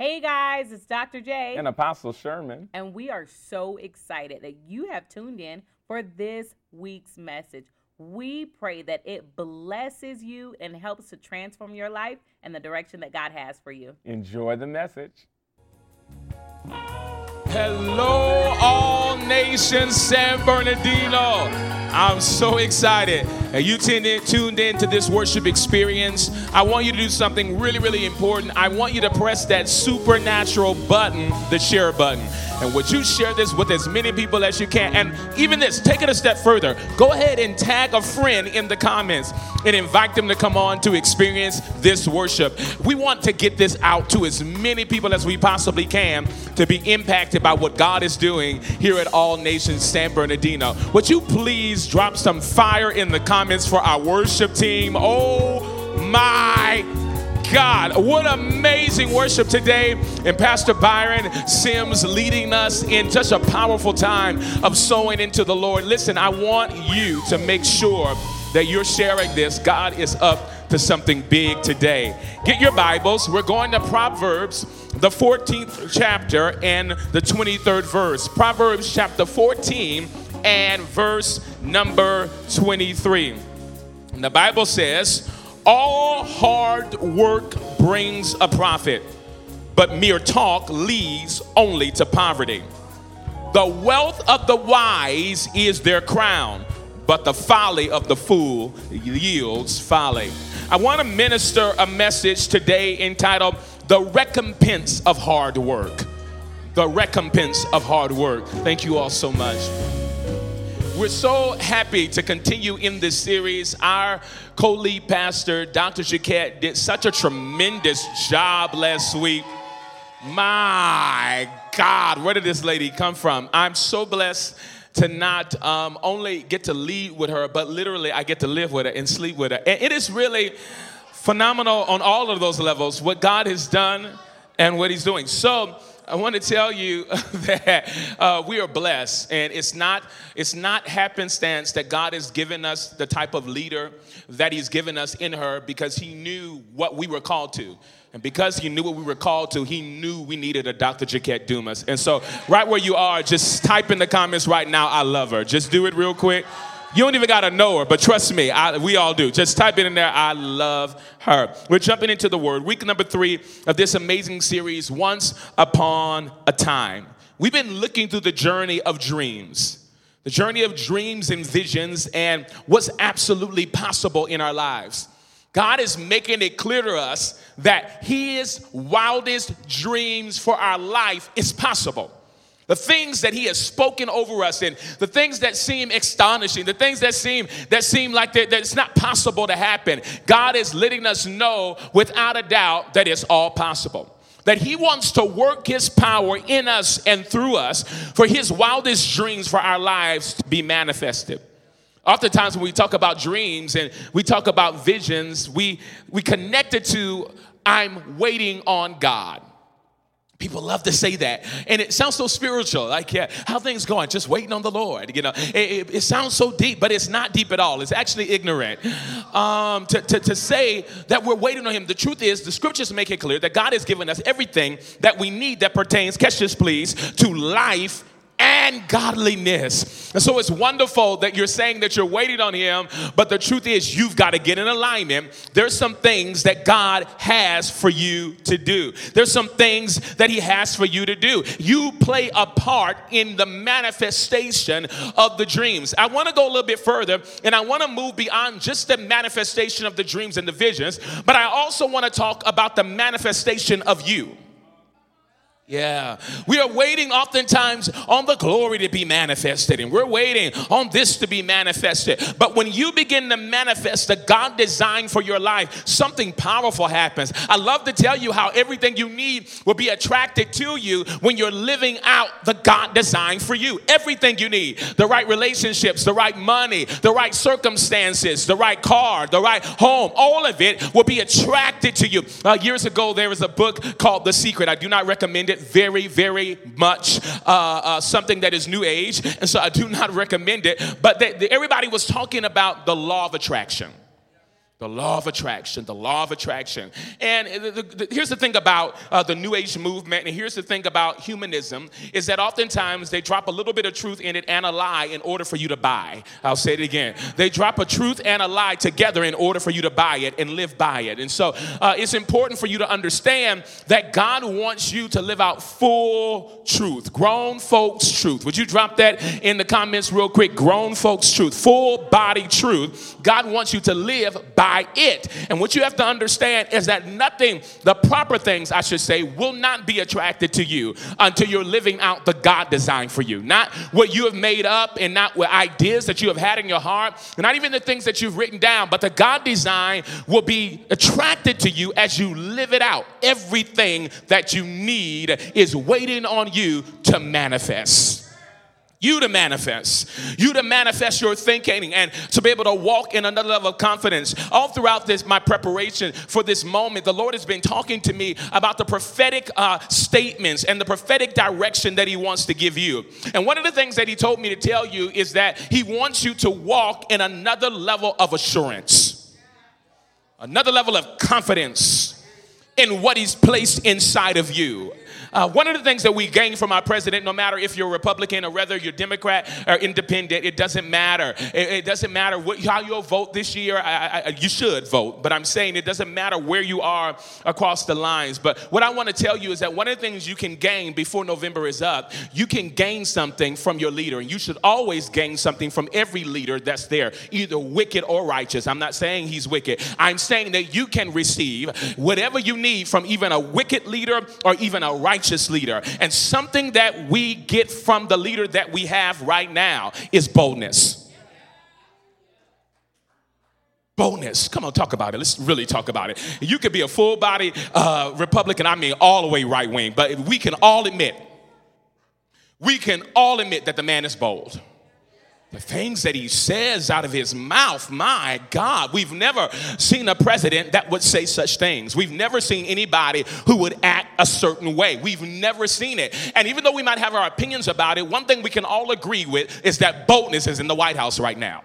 Hey guys, it's Dr. J. And Apostle Sherman. And we are so excited that you have tuned in for this week's message. We pray that it blesses you and helps to transform your life and the direction that God has for you. Enjoy the message. Hello, all nations, San Bernardino. I'm so excited. And you tuned in, tuned in to this worship experience. I want you to do something really, really important. I want you to press that supernatural button, the share button. And would you share this with as many people as you can? And even this, take it a step further. Go ahead and tag a friend in the comments and invite them to come on to experience this worship. We want to get this out to as many people as we possibly can to be impacted by what God is doing here at All Nations San Bernardino. Would you please drop some fire in the comments for our worship team? Oh my God. What amazing worship today. And Pastor Byron Sims leading us in such a powerful time of sowing into the Lord. Listen, I want you to make sure that you're sharing this. God is up to something big today. Get your Bibles. We're going to Proverbs, the 14th chapter and the 23rd verse. Proverbs chapter 14 and verse number 23. And the Bible says, all hard work brings a profit, but mere talk leads only to poverty. The wealth of the wise is their crown, but the folly of the fool yields folly. I want to minister a message today entitled The Recompense of Hard Work. The Recompense of Hard Work. Thank you all so much. We're so happy to continue in this series. Our co lead pastor, Dr. Jaquette, did such a tremendous job last week. My God, where did this lady come from? I'm so blessed to not um, only get to lead with her, but literally I get to live with her and sleep with her. And it is really phenomenal on all of those levels what God has done and what He's doing. So, I want to tell you that uh, we are blessed, and it's not it's not happenstance that God has given us the type of leader that He's given us in her because He knew what we were called to. And because he knew what we were called to, he knew we needed a Dr. Jaquette Dumas. And so, right where you are, just type in the comments right now, I love her. Just do it real quick. You don't even got to know her, but trust me, I, we all do. Just type it in there. I love her. We're jumping into the word. Week number three of this amazing series, Once Upon a Time. We've been looking through the journey of dreams, the journey of dreams and visions, and what's absolutely possible in our lives. God is making it clear to us that His wildest dreams for our life is possible the things that he has spoken over us and the things that seem astonishing the things that seem that seem like that, that it's not possible to happen. God is letting us know without a doubt that it's all possible. That he wants to work his power in us and through us for his wildest dreams for our lives to be manifested. Oftentimes when we talk about dreams and we talk about visions we we connect it to i'm waiting on god People love to say that. And it sounds so spiritual. Like, yeah, how things going? Just waiting on the Lord. You know, it, it, it sounds so deep, but it's not deep at all. It's actually ignorant. Um, to, to, to say that we're waiting on Him, the truth is, the scriptures make it clear that God has given us everything that we need that pertains, catch this please, to life and godliness. And so it's wonderful that you're saying that you're waiting on Him, but the truth is, you've got to get in alignment. There's some things that God has for you to do, there's some things that He has for you to do. You play a part in the manifestation of the dreams. I want to go a little bit further, and I want to move beyond just the manifestation of the dreams and the visions, but I also want to talk about the manifestation of you. Yeah. We are waiting oftentimes on the glory to be manifested, and we're waiting on this to be manifested. But when you begin to manifest the God design for your life, something powerful happens. I love to tell you how everything you need will be attracted to you when you're living out the God design for you. Everything you need the right relationships, the right money, the right circumstances, the right car, the right home all of it will be attracted to you. Uh, years ago, there was a book called The Secret. I do not recommend it very, very much uh, uh, something that is new age, and so I do not recommend it. But they, they, everybody was talking about the law of attraction. The law of attraction, the law of attraction. And the, the, the, here's the thing about uh, the New Age movement, and here's the thing about humanism, is that oftentimes they drop a little bit of truth in it and a lie in order for you to buy. I'll say it again. They drop a truth and a lie together in order for you to buy it and live by it. And so uh, it's important for you to understand that God wants you to live out full truth, grown folks' truth. Would you drop that in the comments real quick? Grown folks' truth, full body truth. God wants you to live by it. And what you have to understand is that nothing, the proper things, I should say, will not be attracted to you until you're living out the God design for you. Not what you have made up and not what ideas that you have had in your heart, not even the things that you've written down, but the God design will be attracted to you as you live it out. Everything that you need is waiting on you to manifest you to manifest, you to manifest your thinking and to be able to walk in another level of confidence. All throughout this, my preparation for this moment, the Lord has been talking to me about the prophetic uh, statements and the prophetic direction that He wants to give you. And one of the things that He told me to tell you is that He wants you to walk in another level of assurance, another level of confidence in what He's placed inside of you. Uh, one of the things that we gain from our president, no matter if you're Republican or whether you're Democrat or independent, it doesn't matter. It, it doesn't matter what, how you'll vote this year. I, I, you should vote, but I'm saying it doesn't matter where you are across the lines. But what I want to tell you is that one of the things you can gain before November is up, you can gain something from your leader, and you should always gain something from every leader that's there, either wicked or righteous. I'm not saying he's wicked. I'm saying that you can receive whatever you need from even a wicked leader or even a righteous righteous leader. And something that we get from the leader that we have right now is boldness. Boldness. Come on, talk about it. Let's really talk about it. You could be a full body uh, Republican, I mean, all the way right wing, but we can all admit, we can all admit that the man is bold the things that he says out of his mouth, my God, we've never seen a president that would say such things. We've never seen anybody who would act a certain way. We've never seen it. And even though we might have our opinions about it, one thing we can all agree with is that boldness is in the White House right now.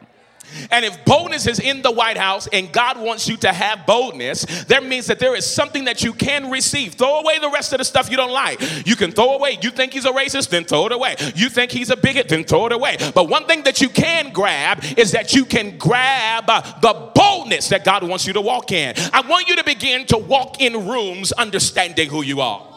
And if boldness is in the White House and God wants you to have boldness, that means that there is something that you can receive. Throw away the rest of the stuff you don't like. You can throw away. You think he's a racist, then throw it away. You think he's a bigot, then throw it away. But one thing that you can grab is that you can grab uh, the boldness that God wants you to walk in. I want you to begin to walk in rooms understanding who you are.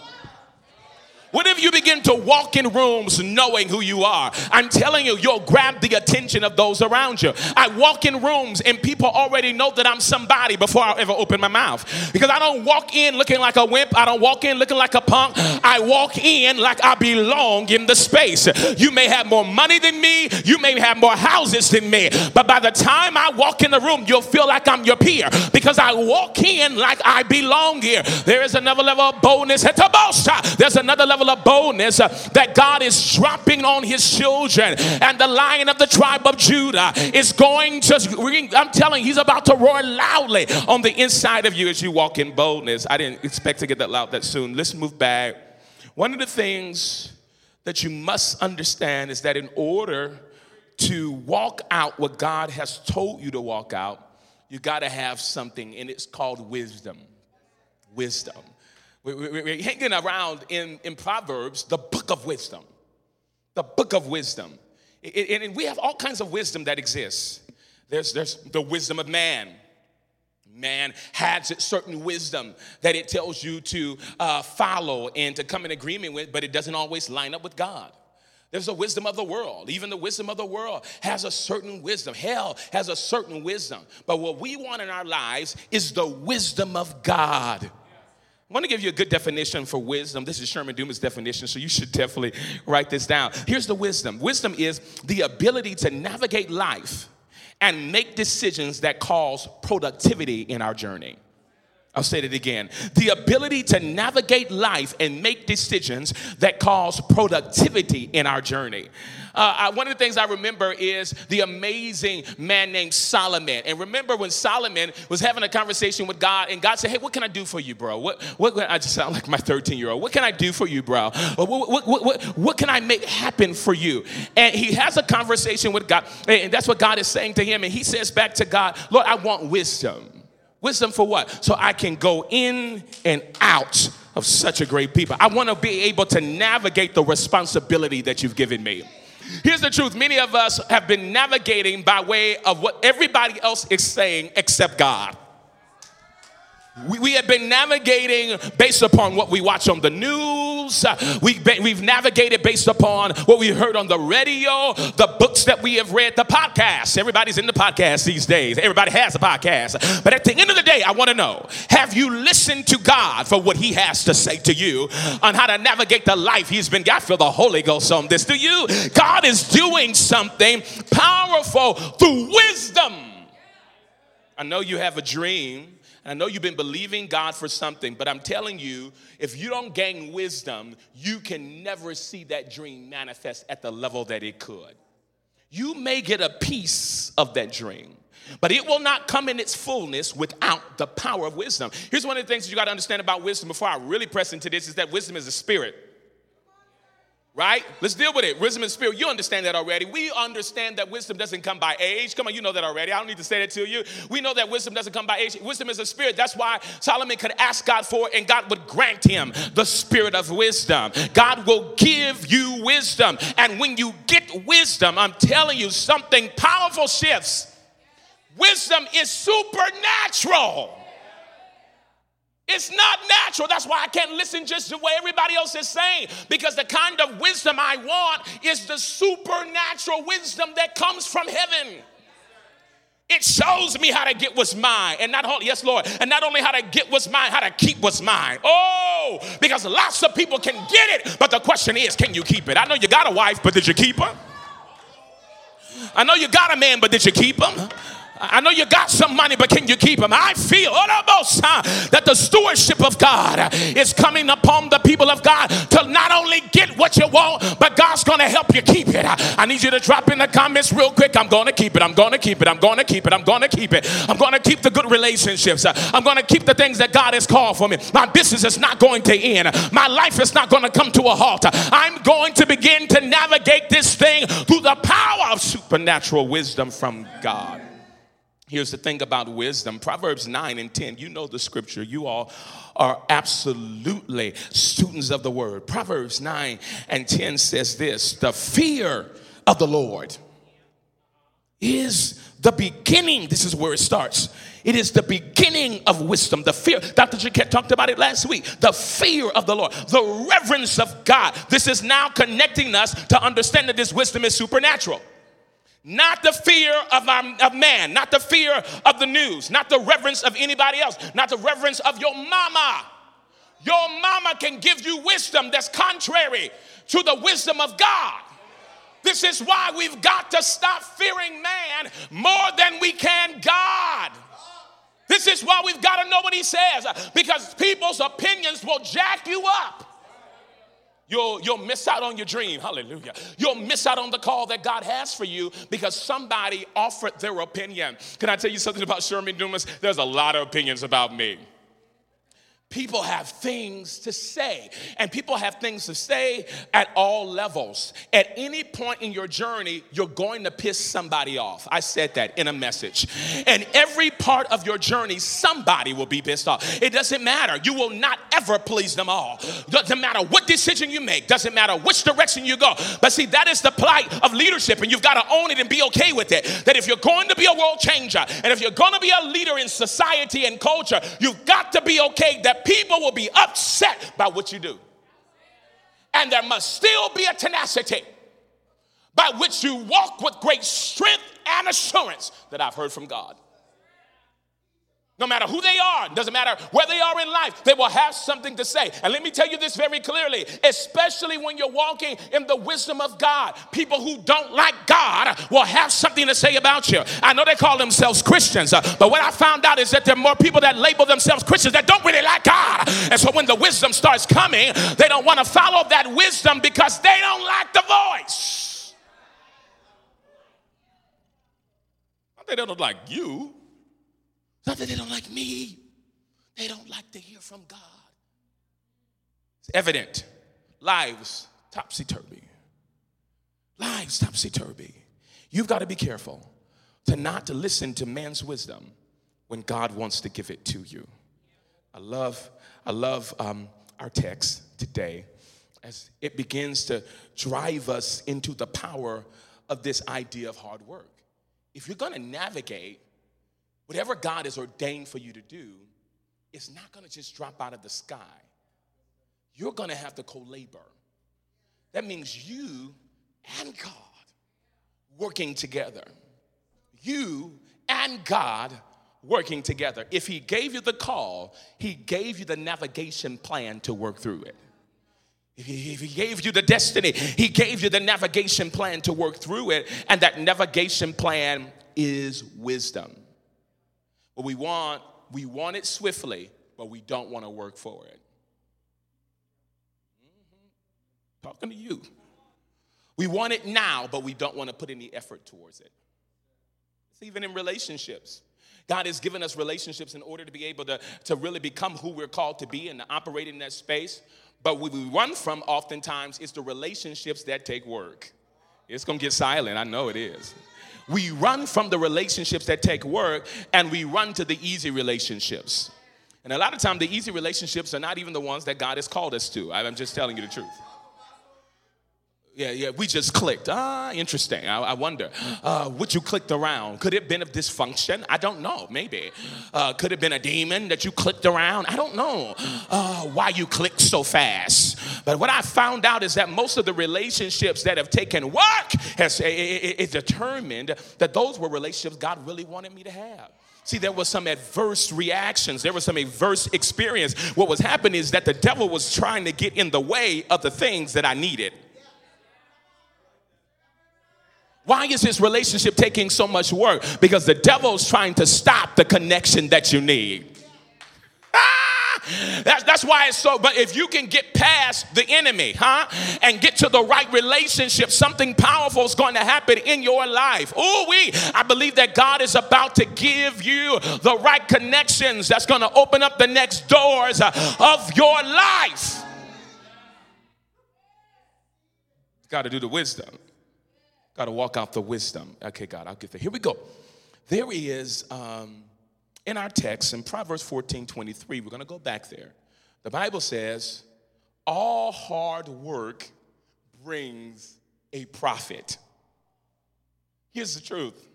What if you begin to walk in rooms knowing who you are? I'm telling you, you'll grab the attention of those around you. I walk in rooms and people already know that I'm somebody before I ever open my mouth. Because I don't walk in looking like a wimp, I don't walk in looking like a punk. I walk in like I belong in the space. You may have more money than me, you may have more houses than me, but by the time I walk in the room, you'll feel like I'm your peer because I walk in like I belong here. There is another level of boldness. There's another level level of boldness uh, that God is dropping on his children. And the lion of the tribe of Judah is going to, I'm telling you, he's about to roar loudly on the inside of you as you walk in boldness. I didn't expect to get that loud that soon. Let's move back. One of the things that you must understand is that in order to walk out what God has told you to walk out, you got to have something, and it's called wisdom. Wisdom. We're hanging around in, in Proverbs, the book of wisdom. The book of wisdom. And we have all kinds of wisdom that exists. There's, there's the wisdom of man. Man has certain wisdom that it tells you to uh, follow and to come in agreement with, but it doesn't always line up with God. There's the wisdom of the world. Even the wisdom of the world has a certain wisdom. Hell has a certain wisdom. But what we want in our lives is the wisdom of God. I want to give you a good definition for wisdom. This is Sherman Dumas' definition, so you should definitely write this down. Here's the wisdom wisdom is the ability to navigate life and make decisions that cause productivity in our journey. I'll say it again. The ability to navigate life and make decisions that cause productivity in our journey. Uh, I, one of the things I remember is the amazing man named Solomon. And remember when Solomon was having a conversation with God, and God said, Hey, what can I do for you, bro? What, what, I just sound like my 13 year old. What can I do for you, bro? What, what, what, what, what can I make happen for you? And he has a conversation with God, and that's what God is saying to him. And he says back to God, Lord, I want wisdom. Wisdom for what? So I can go in and out of such a great people. I want to be able to navigate the responsibility that you've given me. Here's the truth many of us have been navigating by way of what everybody else is saying except God. We, we have been navigating based upon what we watch on the news. We, we've navigated based upon what we heard on the radio, the books that we have read, the podcasts. Everybody's in the podcast these days. Everybody has a podcast. But at the end of the day, I want to know have you listened to God for what He has to say to you on how to navigate the life He's been? I feel the Holy Ghost on this. Do you? God is doing something powerful through wisdom. I know you have a dream I know you've been believing God for something, but I'm telling you, if you don't gain wisdom, you can never see that dream manifest at the level that it could. You may get a piece of that dream, but it will not come in its fullness without the power of wisdom. Here's one of the things you got to understand about wisdom before I really press into this is that wisdom is a spirit right? Let's deal with it. Wisdom and spirit. You understand that already. We understand that wisdom doesn't come by age. Come on, you know that already. I don't need to say that to you. We know that wisdom doesn't come by age. Wisdom is a spirit. That's why Solomon could ask God for it and God would grant him the spirit of wisdom. God will give you wisdom. And when you get wisdom, I'm telling you, something powerful shifts. Wisdom is supernatural. It's not natural. That's why I can't listen just the way everybody else is saying. Because the kind of wisdom I want is the supernatural wisdom that comes from heaven. It shows me how to get what's mine. And not only, yes, Lord, and not only how to get what's mine, how to keep what's mine. Oh, because lots of people can get it, but the question is, can you keep it? I know you got a wife, but did you keep her? I know you got a man, but did you keep him? I know you got some money, but can you keep them? I feel almost uh, that the stewardship of God is coming upon the people of God to not only get what you want, but God's going to help you keep it. I need you to drop in the comments real quick. I'm going to keep it. I'm going to keep it. I'm going to keep it. I'm going to keep it. I'm going to keep the good relationships. I'm going to keep the things that God has called for me. My business is not going to end. My life is not going to come to a halt. I'm going to begin to navigate this thing through the power of supernatural wisdom from God. Here's the thing about wisdom Proverbs 9 and 10. You know the scripture. You all are absolutely students of the word. Proverbs 9 and 10 says this The fear of the Lord is the beginning. This is where it starts. It is the beginning of wisdom. The fear. Dr. Jaquette talked about it last week. The fear of the Lord, the reverence of God. This is now connecting us to understand that this wisdom is supernatural. Not the fear of, um, of man, not the fear of the news, not the reverence of anybody else, not the reverence of your mama. Your mama can give you wisdom that's contrary to the wisdom of God. This is why we've got to stop fearing man more than we can God. This is why we've got to know what he says because people's opinions will jack you up. You'll, you'll miss out on your dream. Hallelujah. You'll miss out on the call that God has for you because somebody offered their opinion. Can I tell you something about Sherman Dumas? There's a lot of opinions about me. People have things to say, and people have things to say at all levels. At any point in your journey, you're going to piss somebody off. I said that in a message. And every part of your journey, somebody will be pissed off. It doesn't matter. You will not ever please them all. Doesn't matter what decision you make, doesn't matter which direction you go. But see, that is the plight of leadership, and you've got to own it and be okay with it. That if you're going to be a world changer, and if you're going to be a leader in society and culture, you've got to be okay that people will be upset by what you do. And there must still be a tenacity by which you walk with great strength and assurance that I've heard from God. No matter who they are, doesn't matter where they are in life, they will have something to say. And let me tell you this very clearly, especially when you're walking in the wisdom of God, people who don't like God will have something to say about you. I know they call themselves Christians, uh, but what I found out is that there are more people that label themselves Christians that don't really like God. And so when the wisdom starts coming, they don't want to follow that wisdom because they don't like the voice. They don't like you. Not that they don't like me, they don't like to hear from God. It's evident. Lives topsy turvy. Lives topsy turvy. You've got to be careful to not to listen to man's wisdom when God wants to give it to you. I love, I love um, our text today as it begins to drive us into the power of this idea of hard work. If you're gonna navigate whatever God has ordained for you to do, it's not gonna just drop out of the sky. You're gonna have to co labor. That means you and God working together. You and God working together. If He gave you the call, He gave you the navigation plan to work through it. If he, if he gave you the destiny, He gave you the navigation plan to work through it, and that navigation plan is wisdom. What we want, we want it swiftly, but we don't want to work for it. Mm-hmm. Talking to you. We want it now, but we don't want to put any effort towards it. It's even in relationships. God has given us relationships in order to be able to, to really become who we're called to be and to operate in that space. But what we run from oftentimes is the relationships that take work. It's gonna get silent, I know it is. We run from the relationships that take work and we run to the easy relationships. And a lot of times, the easy relationships are not even the ones that God has called us to. I'm just telling you the truth. Yeah, yeah, we just clicked. Ah, interesting. I, I wonder, uh, what you clicked around? Could it have been a dysfunction? I don't know, maybe. Uh, could it have been a demon that you clicked around? I don't know uh, why you clicked so fast. But what I found out is that most of the relationships that have taken work has it, it, it determined that those were relationships God really wanted me to have. See, there was some adverse reactions. There was some adverse experience. What was happening is that the devil was trying to get in the way of the things that I needed. Why is this relationship taking so much work? Because the devil's trying to stop the connection that you need. Ah! That's, that's why it's so. But if you can get past the enemy, huh, and get to the right relationship, something powerful is going to happen in your life. Oh, we, I believe that God is about to give you the right connections that's going to open up the next doors uh, of your life. Got to do the wisdom. Got to walk out the wisdom. Okay, God, I'll get there. Here we go. There he is um, in our text in Proverbs 14 23. We're going to go back there. The Bible says, All hard work brings a profit. Here's the truth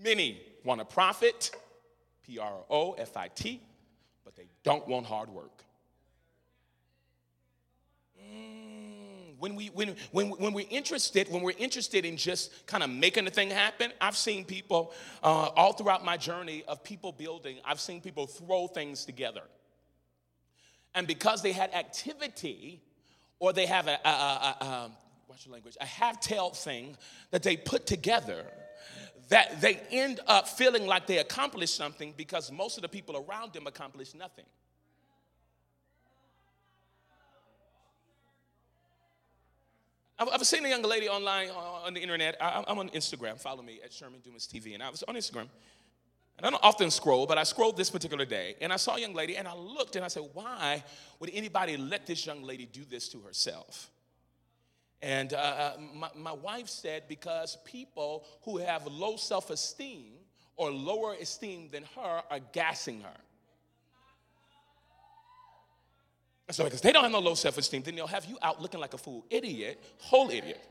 many want a profit, P R O F I T, but they don't want hard work. When, we, when, when, when we're interested, when we're interested in just kind of making the thing happen, I've seen people uh, all throughout my journey of people building, I've seen people throw things together. And because they had activity or they have a, a, a, a what's your language, a half-tailed thing that they put together, that they end up feeling like they accomplished something because most of the people around them accomplished nothing. I've seen a young lady online on the internet. I'm on Instagram. Follow me at Sherman Dumas TV. And I was on Instagram. And I don't often scroll, but I scrolled this particular day. And I saw a young lady, and I looked and I said, why would anybody let this young lady do this to herself? And uh, uh my, my wife said, because people who have low self esteem or lower esteem than her are gassing her. So because they don't have no low self-esteem, then they'll have you out looking like a fool, idiot, whole idiot,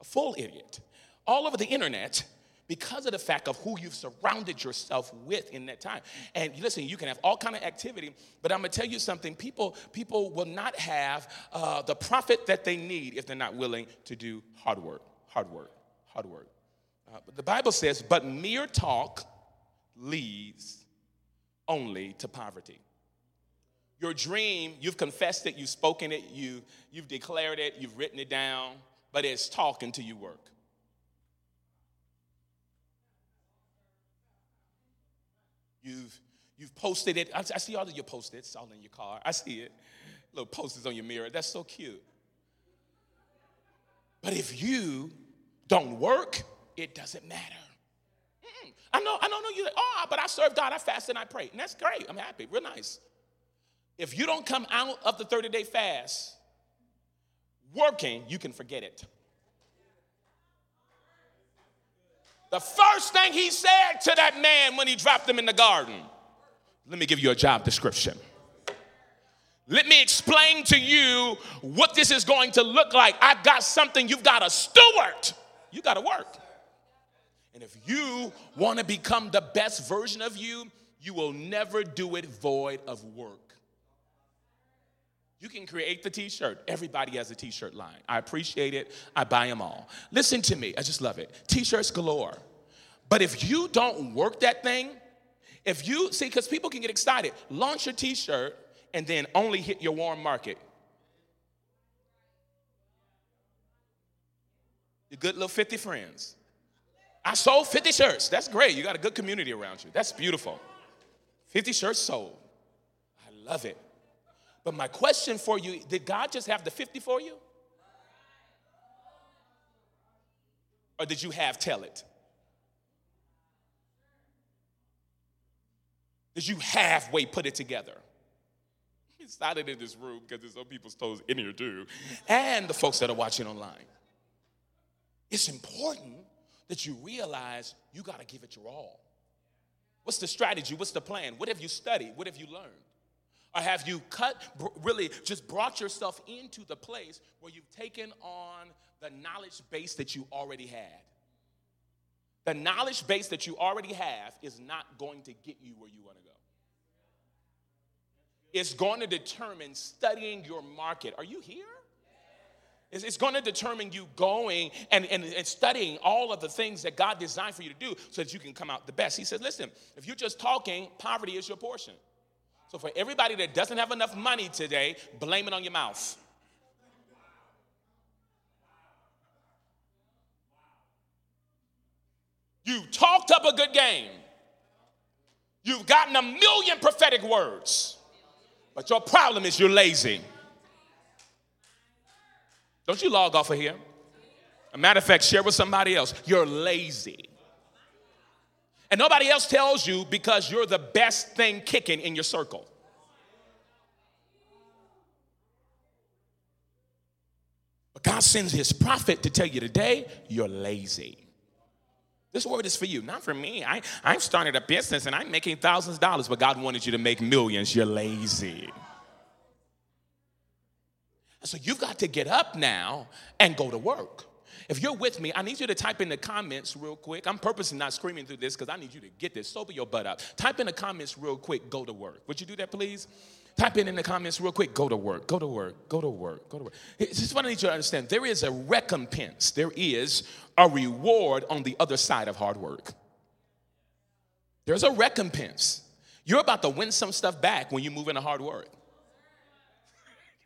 a full idiot, all over the internet because of the fact of who you've surrounded yourself with in that time. And listen, you can have all kind of activity, but I'm gonna tell you something: people, people will not have uh, the profit that they need if they're not willing to do hard work, hard work, hard work. Uh, but the Bible says, "But mere talk leads only to poverty." Your dream, you've confessed it, you've spoken it, you, you've declared it, you've written it down, but it's talking to you work. You've, you've posted it. I, I see all of your post-its all in your car. I see it. Little post-its on your mirror. That's so cute. But if you don't work, it doesn't matter. Mm-mm. I know, I don't know you. Oh, but I serve God. I fast and I pray, and that's great. I'm happy. Real nice. If you don't come out of the 30 day fast working, you can forget it. The first thing he said to that man when he dropped him in the garden Let me give you a job description. Let me explain to you what this is going to look like. I've got something you've got to steward. You got to work. And if you want to become the best version of you, you will never do it void of work. You can create the t shirt. Everybody has a t shirt line. I appreciate it. I buy them all. Listen to me. I just love it. T shirts galore. But if you don't work that thing, if you see, because people can get excited, launch your t shirt and then only hit your warm market. Your good little 50 friends. I sold 50 shirts. That's great. You got a good community around you. That's beautiful. 50 shirts sold. I love it. But my question for you did God just have the 50 for you? Or did you have tell it? Did you halfway put it together? It's not in this room because there's some people's toes in here too, and the folks that are watching online. It's important that you realize you got to give it your all. What's the strategy? What's the plan? What have you studied? What have you learned? Or have you cut, really just brought yourself into the place where you've taken on the knowledge base that you already had? The knowledge base that you already have is not going to get you where you want to go. It's going to determine studying your market. Are you here? It's, going to determine you going and, and, and studying all of the things that God designed for you to do so that you can come out the best. He said, listen, if you're just talking, poverty is your portion. So for everybody that doesn't have enough money today, blame it on your mouth. You talked up a good game. You've gotten a million prophetic words. But your problem is you're lazy. Don't you log off of here? A matter of fact, share with somebody else. You're lazy. And nobody else tells you because you're the best thing kicking in your circle. But God sends his prophet to tell you today, you're lazy. This word is for you, not for me. I, I've started a business and I'm making thousands of dollars, but God wanted you to make millions. You're lazy. So you've got to get up now and go to work. If you're with me, I need you to type in the comments real quick. I'm purposely not screaming through this because I need you to get this. Sober your butt up. Type in the comments real quick, go to work. Would you do that, please? Type in in the comments real quick, go to work, go to work, go to work, go to work. This is what I need you to understand. There is a recompense, there is a reward on the other side of hard work. There's a recompense. You're about to win some stuff back when you move into hard work.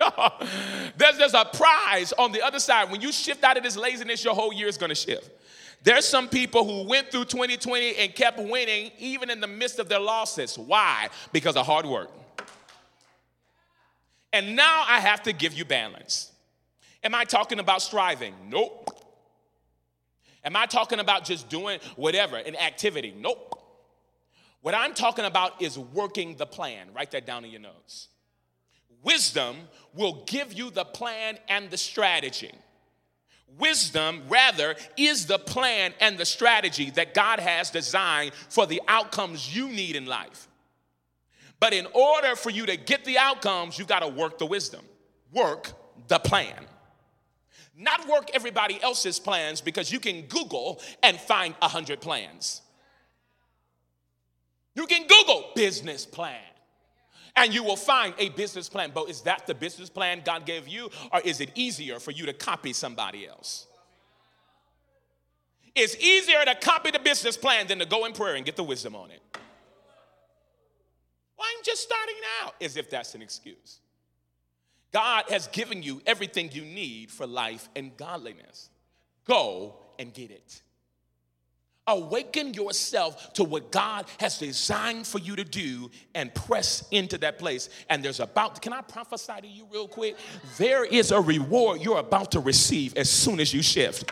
there's, there's a prize on the other side. When you shift out of this laziness, your whole year is going to shift. There's some people who went through 2020 and kept winning even in the midst of their losses. Why? Because of hard work. And now I have to give you balance. Am I talking about striving? Nope. Am I talking about just doing whatever, an activity? Nope. What I'm talking about is working the plan. Write that down in your notes. Wisdom will give you the plan and the strategy. Wisdom, rather, is the plan and the strategy that God has designed for the outcomes you need in life. But in order for you to get the outcomes, you got to work the wisdom, work the plan. Not work everybody else's plans because you can Google and find a hundred plans. You can Google business plan and you will find a business plan. But is that the business plan God gave you, or is it easier for you to copy somebody else? It's easier to copy the business plan than to go in prayer and get the wisdom on it. Well, I'm just starting out, as if that's an excuse. God has given you everything you need for life and godliness. Go and get it. Awaken yourself to what God has designed for you to do and press into that place. And there's about, can I prophesy to you real quick? There is a reward you're about to receive as soon as you shift.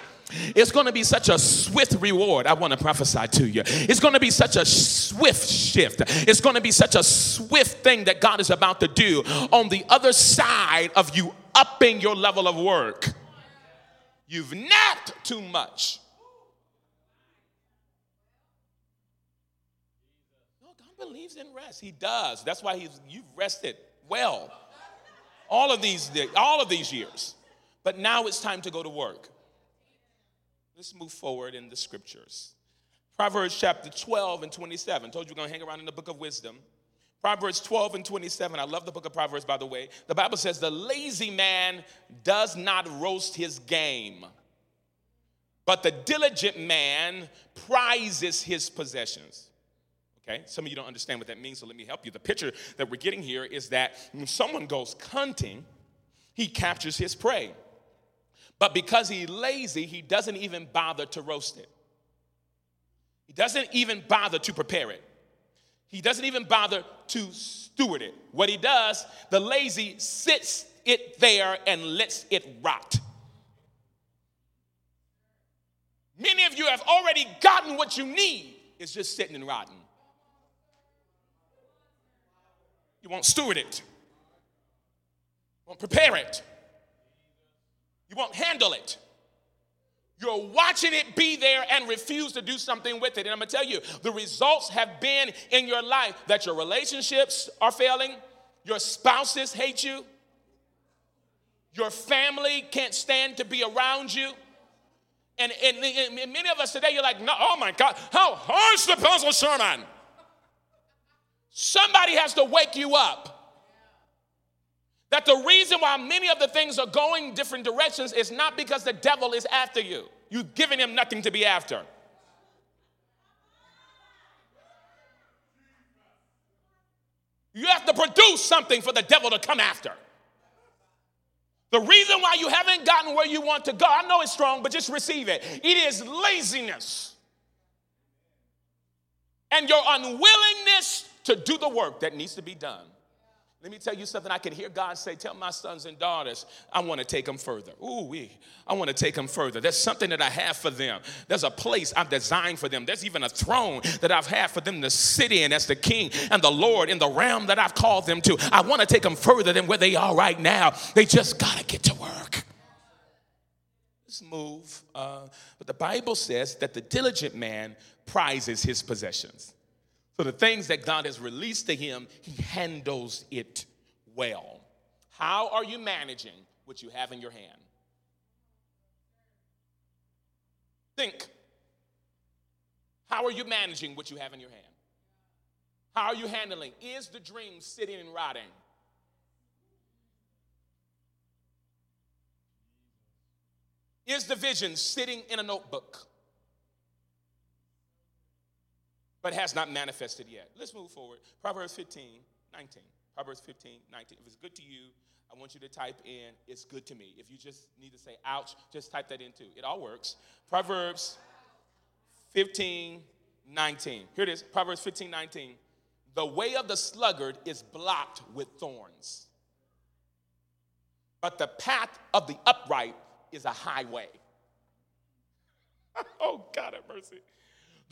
It's going to be such a swift reward. I want to prophesy to you. It's going to be such a swift shift. It's going to be such a swift thing that God is about to do on the other side of you upping your level of work. You've napped too much. Believes in rest. He does. That's why he's, you've rested well. All of these, all of these years. But now it's time to go to work. Let's move forward in the scriptures. Proverbs chapter 12 and 27. Told you we're going to hang around in the book of wisdom. Proverbs 12 and 27. I love the book of Proverbs, by the way. The Bible says, The lazy man does not roast his game, but the diligent man prizes his possessions. Okay, some of you don't understand what that means, so let me help you. The picture that we're getting here is that when someone goes hunting, he captures his prey. But because he's lazy, he doesn't even bother to roast it. He doesn't even bother to prepare it. He doesn't even bother to steward it. What he does, the lazy sits it there and lets it rot. Many of you have already gotten what you need, it's just sitting and rotting. You won't steward it, you won't prepare it, you won't handle it. You're watching it be there and refuse to do something with it. And I'm gonna tell you, the results have been in your life that your relationships are failing, your spouses hate you, your family can't stand to be around you. And, and, and many of us today, you're like, no, oh my God, how hard's the Pastor Sherman? Somebody has to wake you up. That the reason why many of the things are going different directions is not because the devil is after you. You've given him nothing to be after. You have to produce something for the devil to come after. The reason why you haven't gotten where you want to go, I know it's strong, but just receive it. It is laziness and your unwillingness to do the work that needs to be done. Let me tell you something. I can hear God say, Tell my sons and daughters, I want to take them further. Ooh, we, I want to take them further. There's something that I have for them. There's a place I've designed for them. There's even a throne that I've had for them to sit in as the king and the Lord in the realm that I've called them to. I want to take them further than where they are right now. They just got to get to work. Let's move. Uh, but the Bible says that the diligent man prizes his possessions. So the things that God has released to him, he handles it well. How are you managing what you have in your hand? Think. How are you managing what you have in your hand? How are you handling? Is the dream sitting and rotting? Is the vision sitting in a notebook? But has not manifested yet. Let's move forward. Proverbs 15, 19. Proverbs 15, 19. If it's good to you, I want you to type in, it's good to me. If you just need to say, ouch, just type that in too. It all works. Proverbs 15, 19. Here it is Proverbs 15, 19. The way of the sluggard is blocked with thorns, but the path of the upright is a highway. oh, God have mercy.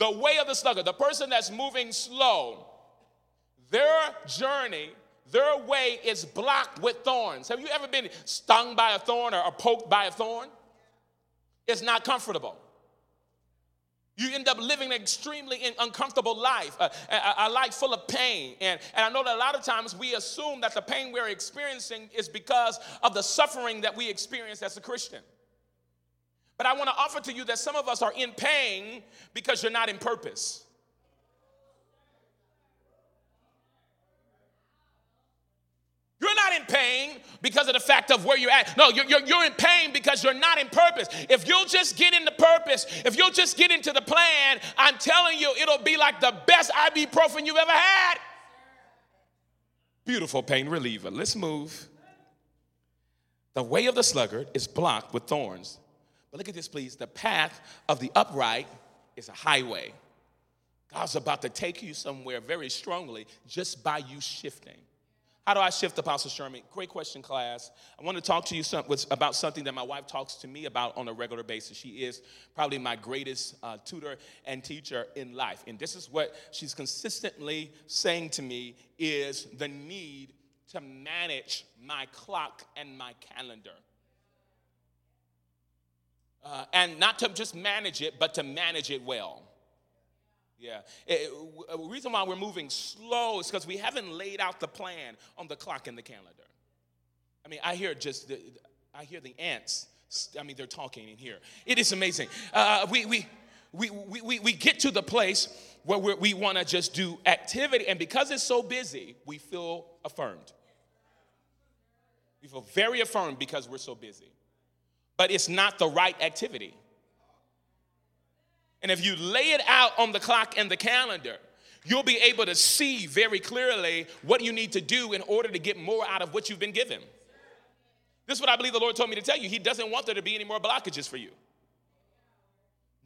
The way of the sluggard, the person that's moving slow, their journey, their way is blocked with thorns. Have you ever been stung by a thorn or, poked by a thorn? It's not comfortable. You end up living an extremely uncomfortable life, a, a, a, life full of pain. And, and I know that a lot of times we assume that the pain we're experiencing is because of the suffering that we experience as a Christian. But I want to offer to you that some of us are in pain because you're not in purpose. You're not in pain because of the fact of where you're at. No, you're, you're, you're, in pain because you're not in purpose. If you'll just get into purpose, if you'll just get into the plan, I'm telling you, it'll be like the best ibuprofen you've ever had. Beautiful pain reliever. Let's move. The way of the sluggard is blocked with thorns, but look at this, please. The path of the upright is a highway. God's about to take you somewhere very strongly just by you shifting. How do I shift, Apostle Sherman? Great question, class. I want to talk to you some, about something that my wife talks to me about on a regular basis. She is probably my greatest uh, tutor and teacher in life. And this is what she's consistently saying to me is the need to manage my clock and my calendar. Uh, and not to just manage it, but to manage it well. Yeah. Eh, The reason why we're moving slow is because we haven't laid out the plan on the clock and the calendar. I mean, I hear just the, I hear the ants. I mean, they're talking in here. It is amazing. Uh, we, we, we, we, we, get to the place where we want to just do activity, and because it's so busy, we feel affirmed. We feel very affirmed because we're so busy. But it's not the right activity. And if you lay it out on the clock and the calendar, you'll be able to see very clearly what you need to do in order to get more out of what you've been given. This is what I believe the Lord told me to tell you. He doesn't want there to be any more blockages for you.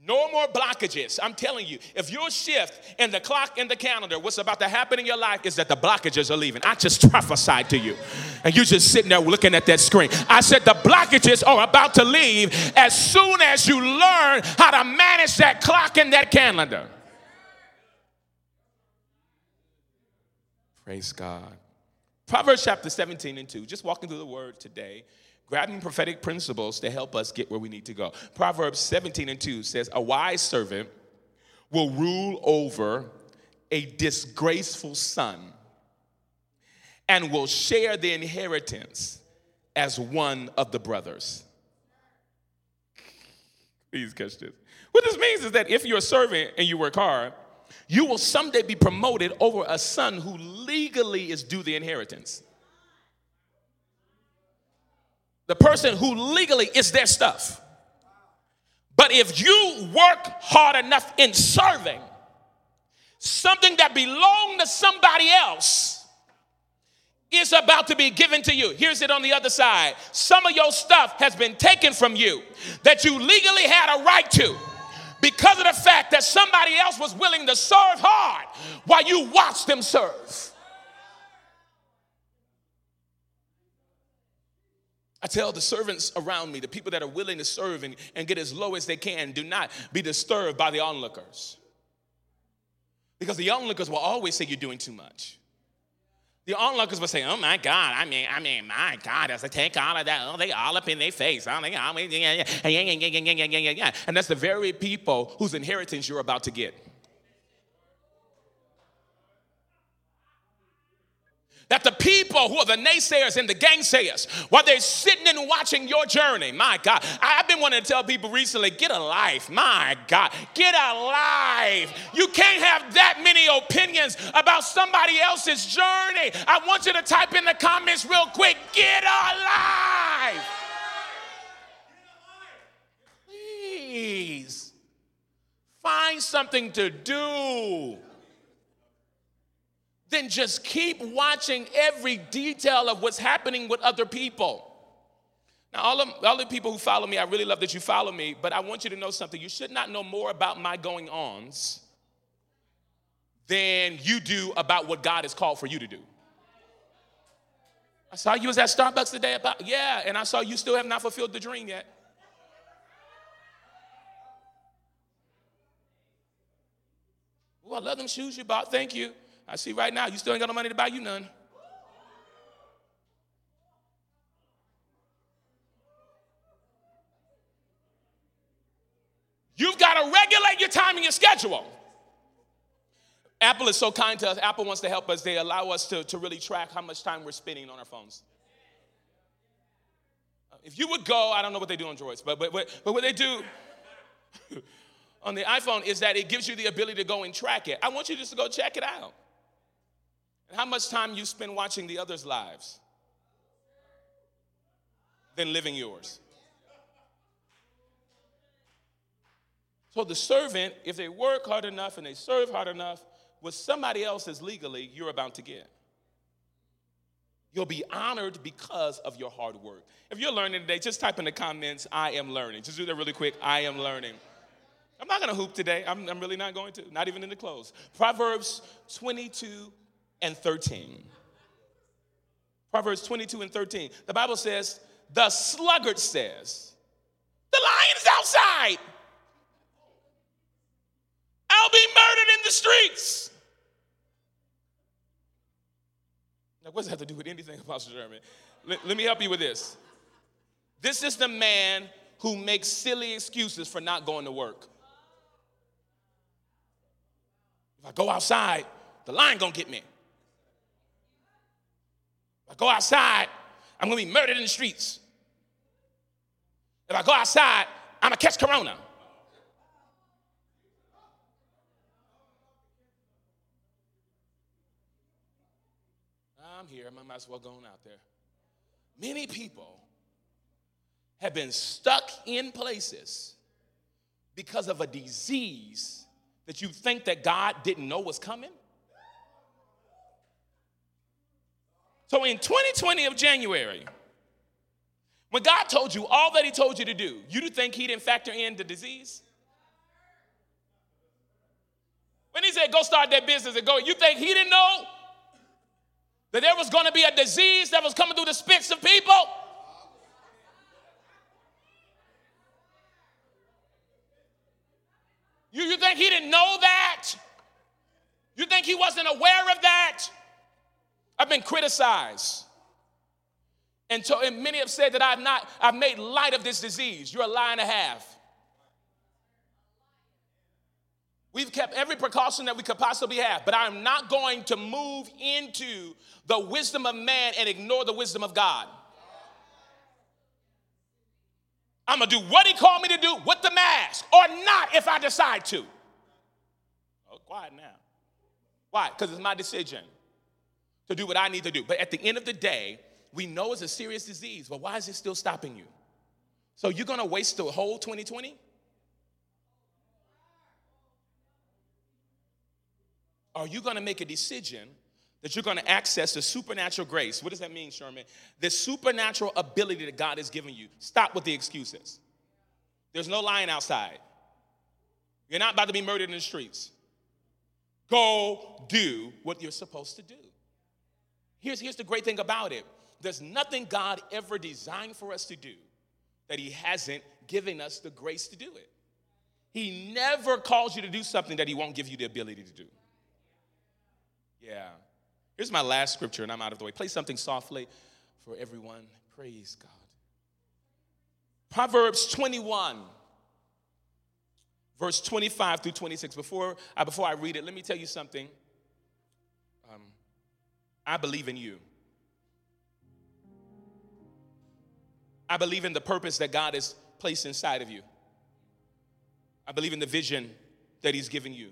No more blockages. I'm telling you, if your shift in the clock and the calendar, what's about to happen in your life is that the blockages are leaving. I just prophesied to you. And you're just sitting there looking at that screen. I said the blockages are about to leave as soon as you learn how to manage that clock and that calendar. Praise God. Proverbs chapter 17 and 2, just walking through the word today, grabbing prophetic principles to help us get where we need to go. Proverbs 17 and 2 says, A wise servant will rule over a disgraceful son and will share the inheritance as one of the brothers. Please catch this. What this means is that if you're a servant and you work hard, you will someday be promoted over a son who legally is due the inheritance. The person who legally is their stuff. But if you work hard enough in serving something that belonged to somebody else, is about to be given to you. Here's it on the other side. Some of your stuff has been taken from you that you legally had a right to because of the fact that somebody else was willing to serve hard while you watched them serve. I tell the servants around me, the people that are willing to serve and, and get as low as they can, do not be disturbed by the onlookers. Because the onlookers will always say you're doing too much. The onlookers will say, "Oh my God! I mean, I mean, my God! As I take all of that, oh, they all up in their face. Oh, yeah, yeah, yeah, yeah, yeah, yeah, yeah, yeah. And that's the very people whose inheritance you're about to get. That the people who are the naysayers and the gangsayers, while they're sitting and watching your journey, my God, I've been wanting to tell people recently get a life, my God, get a life. You can't have that many opinions about somebody else's journey. I want you to type in the comments real quick get a life. Please find something to do then just keep watching every detail of what's happening with other people. Now, all, of, all the people who follow me, I really love that you follow me, but I want you to know something. You should not know more about my going ons than you do about what God has called for you to do. I saw you was at Starbucks today about, yeah, and I saw you still have not fulfilled the dream yet. Oh, I love them shoes you bought. Thank you. I see right now you still ain't got no money to buy you none. You've got to regulate your time and your schedule. Apple is so kind to us. Apple wants to help us. They allow us to, to really track how much time we're spending on our phones. Uh, if you would go, I don't know what they do on Droids, but, but, but, but what they do on the iPhone is that it gives you the ability to go and track it. I want you just to go check it out. How much time you spend watching the others' lives than living yours. So the servant, if they work hard enough and they serve hard enough, what somebody else is legally, you're about to get. You'll be honored because of your hard work. If you're learning today, just type in the comments, I am learning. Just do that really quick. I am learning. I'm not going to hoop today. I'm, I'm really not going to, not even in the close. Proverbs 22 and 13. Proverbs 22 and 13. The Bible says, The sluggard says, The lion's outside. I'll be murdered in the streets. Now, what does that have to do with anything, Apostle Sherman? Let, let me help you with this. This is the man who makes silly excuses for not going to work. If I go outside, the lion gonna get me. If I go outside, I'm gonna be murdered in the streets. If I go outside, I'm gonna catch corona. I'm here, I might as well go on out there. Many people have been stuck in places because of a disease that you think that God didn't know was coming. So in 2020 of January, when God told you all that He told you to do, you think He didn't factor in the disease? When He said, go start that business and go, you think He didn't know that there was going to be a disease that was coming through the spits of people? You, you think he didn't know that? You think he wasn't aware of that? I've been criticized. And, so, and many have said that I've not, I've made light of this disease. You're a lie and a half. We've kept every precaution that we could possibly have, but I'm not going to move into the wisdom of man and ignore the wisdom of God. I'm gonna do what he called me to do with the mask or not if I decide to. Oh, quiet now. Why? Because it's my decision to do what I need to do. But at the end of the day, we know it's a serious disease, but why is it still stopping you? So you're gonna waste the whole 2020? Are you gonna make a decision that you're going to access the supernatural grace. What does that mean, Sherman? The supernatural ability that God has given you. Stop with the excuses. There's no lying outside. You're not about to be murdered in the streets. Go do what you're supposed to do. Here's, here's the great thing about it there's nothing God ever designed for us to do that He hasn't given us the grace to do it. He never calls you to do something that He won't give you the ability to do. Yeah. Here's my last scripture, and I'm out of the way. Play something softly for everyone. Praise God. Proverbs 21, verse 25 through 26. Before I, before I read it, let me tell you something. I believe in you. I believe in the purpose that God has placed inside of you. I believe in the vision that He's given you.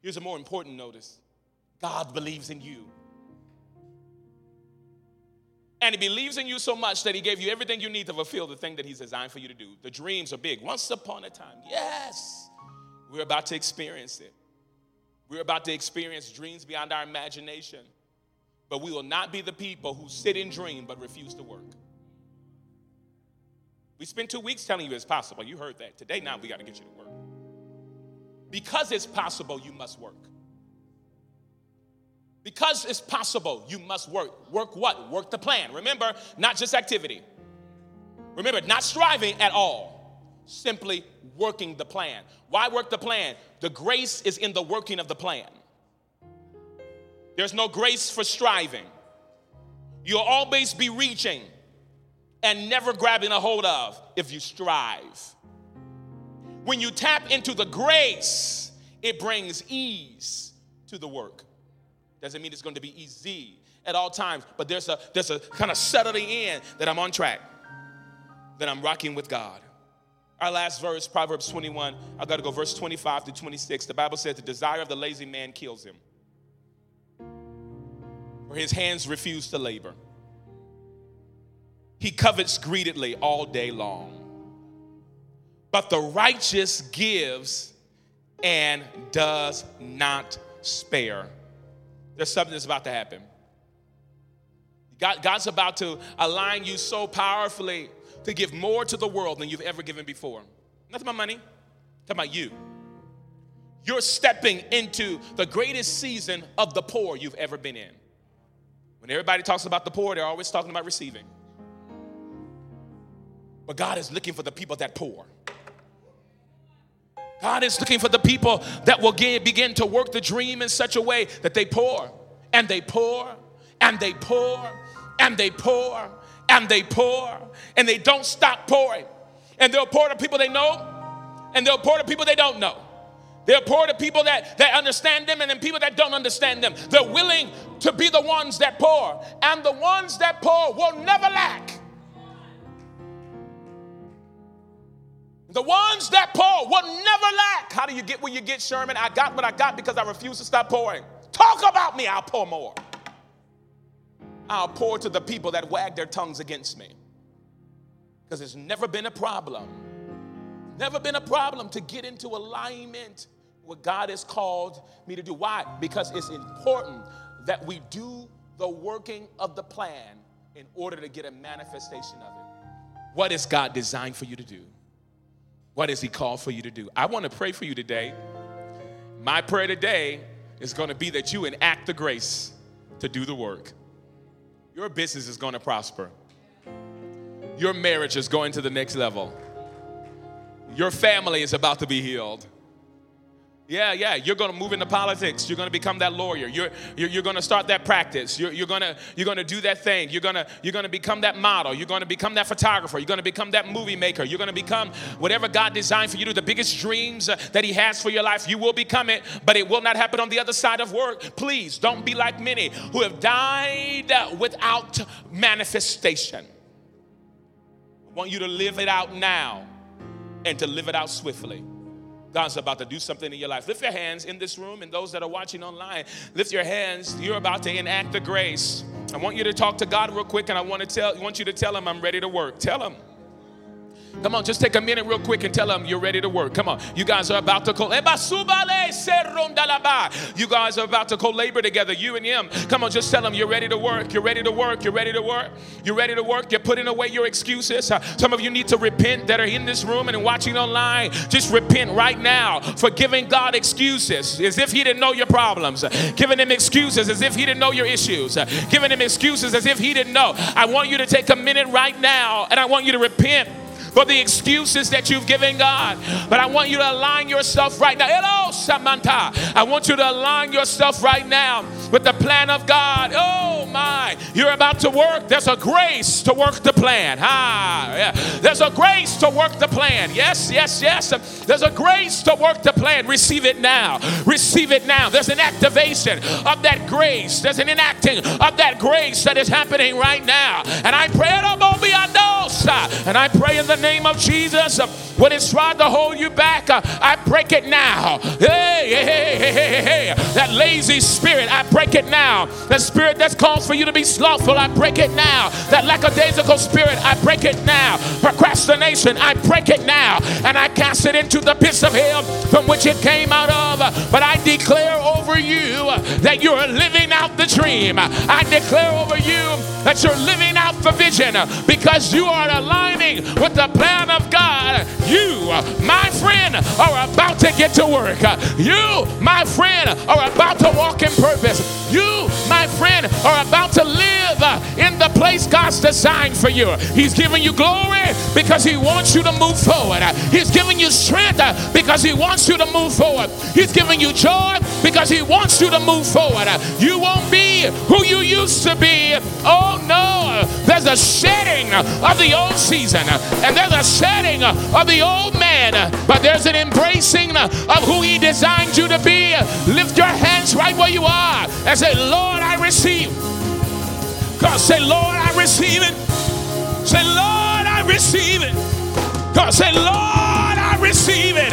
Here's a more important notice God believes in you. And he believes in you so much that he gave you everything you need to fulfill the thing that he's designed for you to do. The dreams are big. Once upon a time, yes, we're about to experience it. We're about to experience dreams beyond our imagination. But we will not be the people who sit and dream but refuse to work. We spent two weeks telling you it's possible. You heard that. Today, now we got to get you to work. Because it's possible, you must work. Because it's possible, you must work. Work what? Work the plan. Remember, not just activity. Remember, not striving at all, simply working the plan. Why work the plan? The grace is in the working of the plan. There's no grace for striving. You'll always be reaching and never grabbing a hold of if you strive. When you tap into the grace, it brings ease to the work. Doesn't mean it's going to be easy at all times, but there's a there's a kind of settling in that I'm on track, that I'm rocking with God. Our last verse, Proverbs 21, I got to go verse 25 to 26. The Bible says, The desire of the lazy man kills him, his hands refuse to labor. He covets greedily all day long. But the righteous gives and does not spare there's something that's about to happen. God, God's about to align you so powerfully to give more to the world than you've ever given before. Nothing about money, talking about you. You're stepping into the greatest season of the poor you've ever been in. When everybody talks about the poor, they're always talking about receiving. But God is looking for the people that pour. God is looking for the people that will begin to work the dream in such a way that they pour and they pour and they pour and they pour and they pour and they don't stop pouring. And they'll pour to people they know and they'll pour to people they don't know. They're poor to people that, that understand them and then people that don't understand them. They're willing to be the ones that pour. And the ones that pour will never lack. The ones that pour will never lack. How do you get what you get, Sherman? I got what I got because I refuse to stop pouring. Talk about me, I'll pour more. I'll pour to the people that wag their tongues against me. Because it's never been a problem. Never been a problem to get into alignment what God has called me to do. Why? Because it's important that we do the working of the plan in order to get a manifestation of it. What is God designed for you to do? What has He called for you to do? I want to pray for you today. My prayer today is going to be that you enact the grace to do the work. Your business is going to prosper. Your marriage is going to the next level. Your family is about to be healed. Yeah, yeah, you're going to move into politics. You're going to become that lawyer. You're, you're, you're going to start that practice. You're, you're, going to, you're going to do that thing. You're going to, you're going to become that model. You're going to become that photographer. You're going to become that movie maker. You're going to become whatever God designed for you to, do. the biggest dreams uh, that He has for your life. You will become it, but it will not happen on the other side of work. Please don't be like many who have died uh, without manifestation. I want you to live it out now and to live it out swiftly. God's about to do something in your life. Lift your hands in this room and those that are watching online. Lift your hands. You're about to enact the grace. I want you to talk to God real quick and I want to tell want you to tell him I'm ready to work. Tell him. Come on, just take a minute real quick and tell them you're ready to work. Come on. You guys are about to co You guys are about to co-labor together, you and him. Come on, just tell them you're ready to work. You're ready to work. You're ready to work. You're ready to work. You're putting away your excuses. Uh, some of you need to repent that are in this room and watching online. Just repent right now for giving God excuses as if he didn't know your problems. Giving him excuses as if he didn't know your issues. Giving him excuses as if he didn't know. I want you to take a minute right now and I want you to repent for the excuses that you've given God. But I want you to align yourself right now. Hello, Samantha. I want you to align yourself right now with the plan of God. Oh my, you're about to work. There's a grace to work the plan. Ah, yeah. There's a grace to work the plan. Yes, yes, yes. There's a grace to work the plan. Receive it now. Receive it now. There's an activation of that grace. There's an enacting of that grace that is happening right now. And I pray, it and I pray in the name of Jesus, uh, when it's trying to hold you back, uh, I break it now. Hey, hey, hey, hey, hey. That lazy spirit, I break it now. That spirit that's calls for you to be slothful, I break it now. That lackadaisical spirit, I break it now. Procrastination, I break it now. And I cast it into the pits of hell from which it came out of. But I declare over you that you're living out the dream. I declare over you that you're living out the vision because you are aligning with the plan of God. You, my friend, are about to get to work. You, my friend, are about to walk in purpose. You, my friend, are about to live in the place God's designed for you. He's giving you glory because He wants you to move forward. He's giving you strength because He wants you to move forward. He's giving you joy because He wants you to move forward. You won't be who you used to be. Oh no, there's a shedding of the old season and there's a shedding of the old man, but there's an embracing of who He designed you to be. Lift your hands right where you are and say, Lord, I receive. God, say, Lord, I receive it. Say, Lord, I receive it. God, say, Lord, receive it.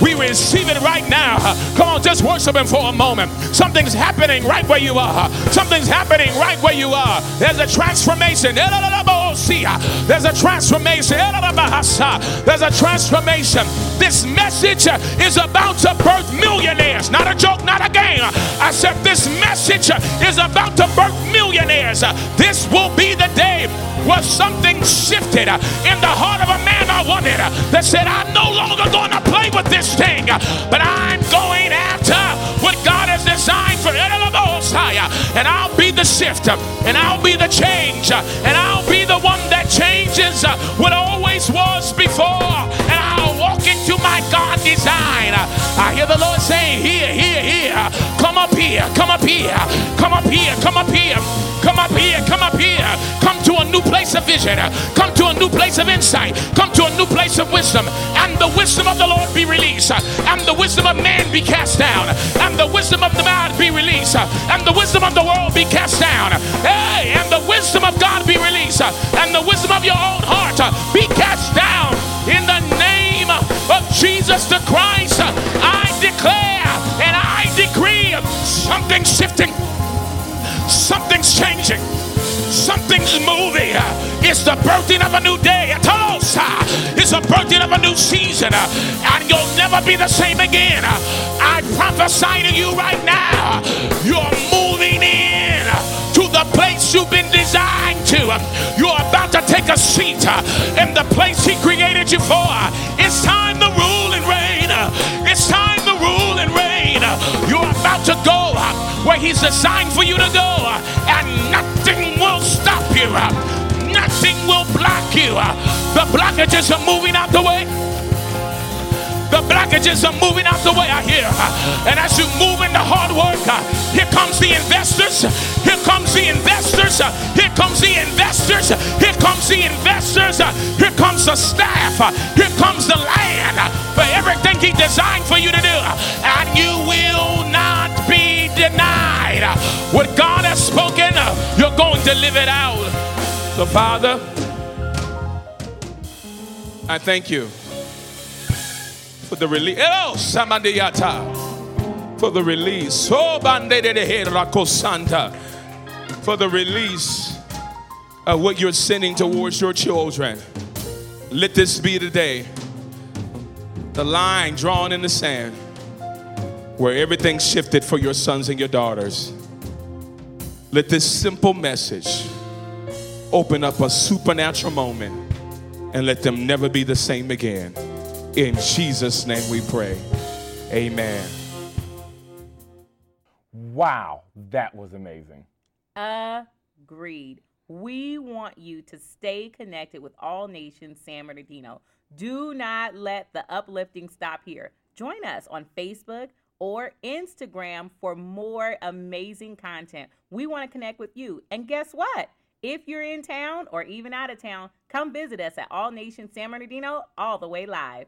We receive it right now. Come on, just worship Him for a moment. Something's happening right where you are. Something's happening right where you are. There's a transformation. There's a transformation. There's a transformation. This message is about to birth millionaires. Not a joke, not a game. I said, This message is about to birth millionaires. This will be the day where something shifted in the heart of a man I wanted that said, I'm no longer going to play with this thing, but I'm going after what God has designed for and I'll be the shift and I'll be the change and I'll be the one that changes what always was before and I'll walk into my God design. I hear the Lord saying, here, here, come up here, come up here, come up here, come up here, come up here, come up here, come to a new place of vision, come to a new place of insight, come to a new place of wisdom, and the wisdom of the Lord be released, and the wisdom of man be cast down, and the wisdom of the man be released, and the wisdom of the world be cast down. Hey, and the wisdom of God be released, and the wisdom of your own heart be cast down in the name of Jesus the Christ. Shifting, something's changing. Something's moving. It's the birthing of a new day. It's the birthing of a new season. And you'll never be the same again. I prophesy to you right now. You're moving in to the place you've been designed to. You're about to take a seat in the place He created you for. It's time to rule where He's designed for you to go, and nothing will stop you. Nothing will block you. The blockages are moving out the way. The blockages are moving out the way, I hear. And as you move into hard work, here comes the investors. Here comes the investors. Here comes the investors. Here comes the investors. Here comes the staff. Here comes the land for everything He designed for you to do. And you will denied. What God has spoken, you're going to live it out. So, Father, I thank you for the release. Oh, For the release. Oh, Bande Santa. For the release of what you're sending towards your children. Let this be the day. The line drawn in the sand where everything shifted for your sons and your daughters. Let this simple message open up a supernatural moment and let them never be the same again. In Jesus' name we pray. Amen. Wow, that was amazing. Agreed. We want you to stay connected with All Nations San Bernardino. Do not let the uplifting stop here. Join us on Facebook or Instagram for more amazing content. We want to connect with you. And guess what? If you're in town or even out of town, come visit us at All Nations San Bernardino all the way live.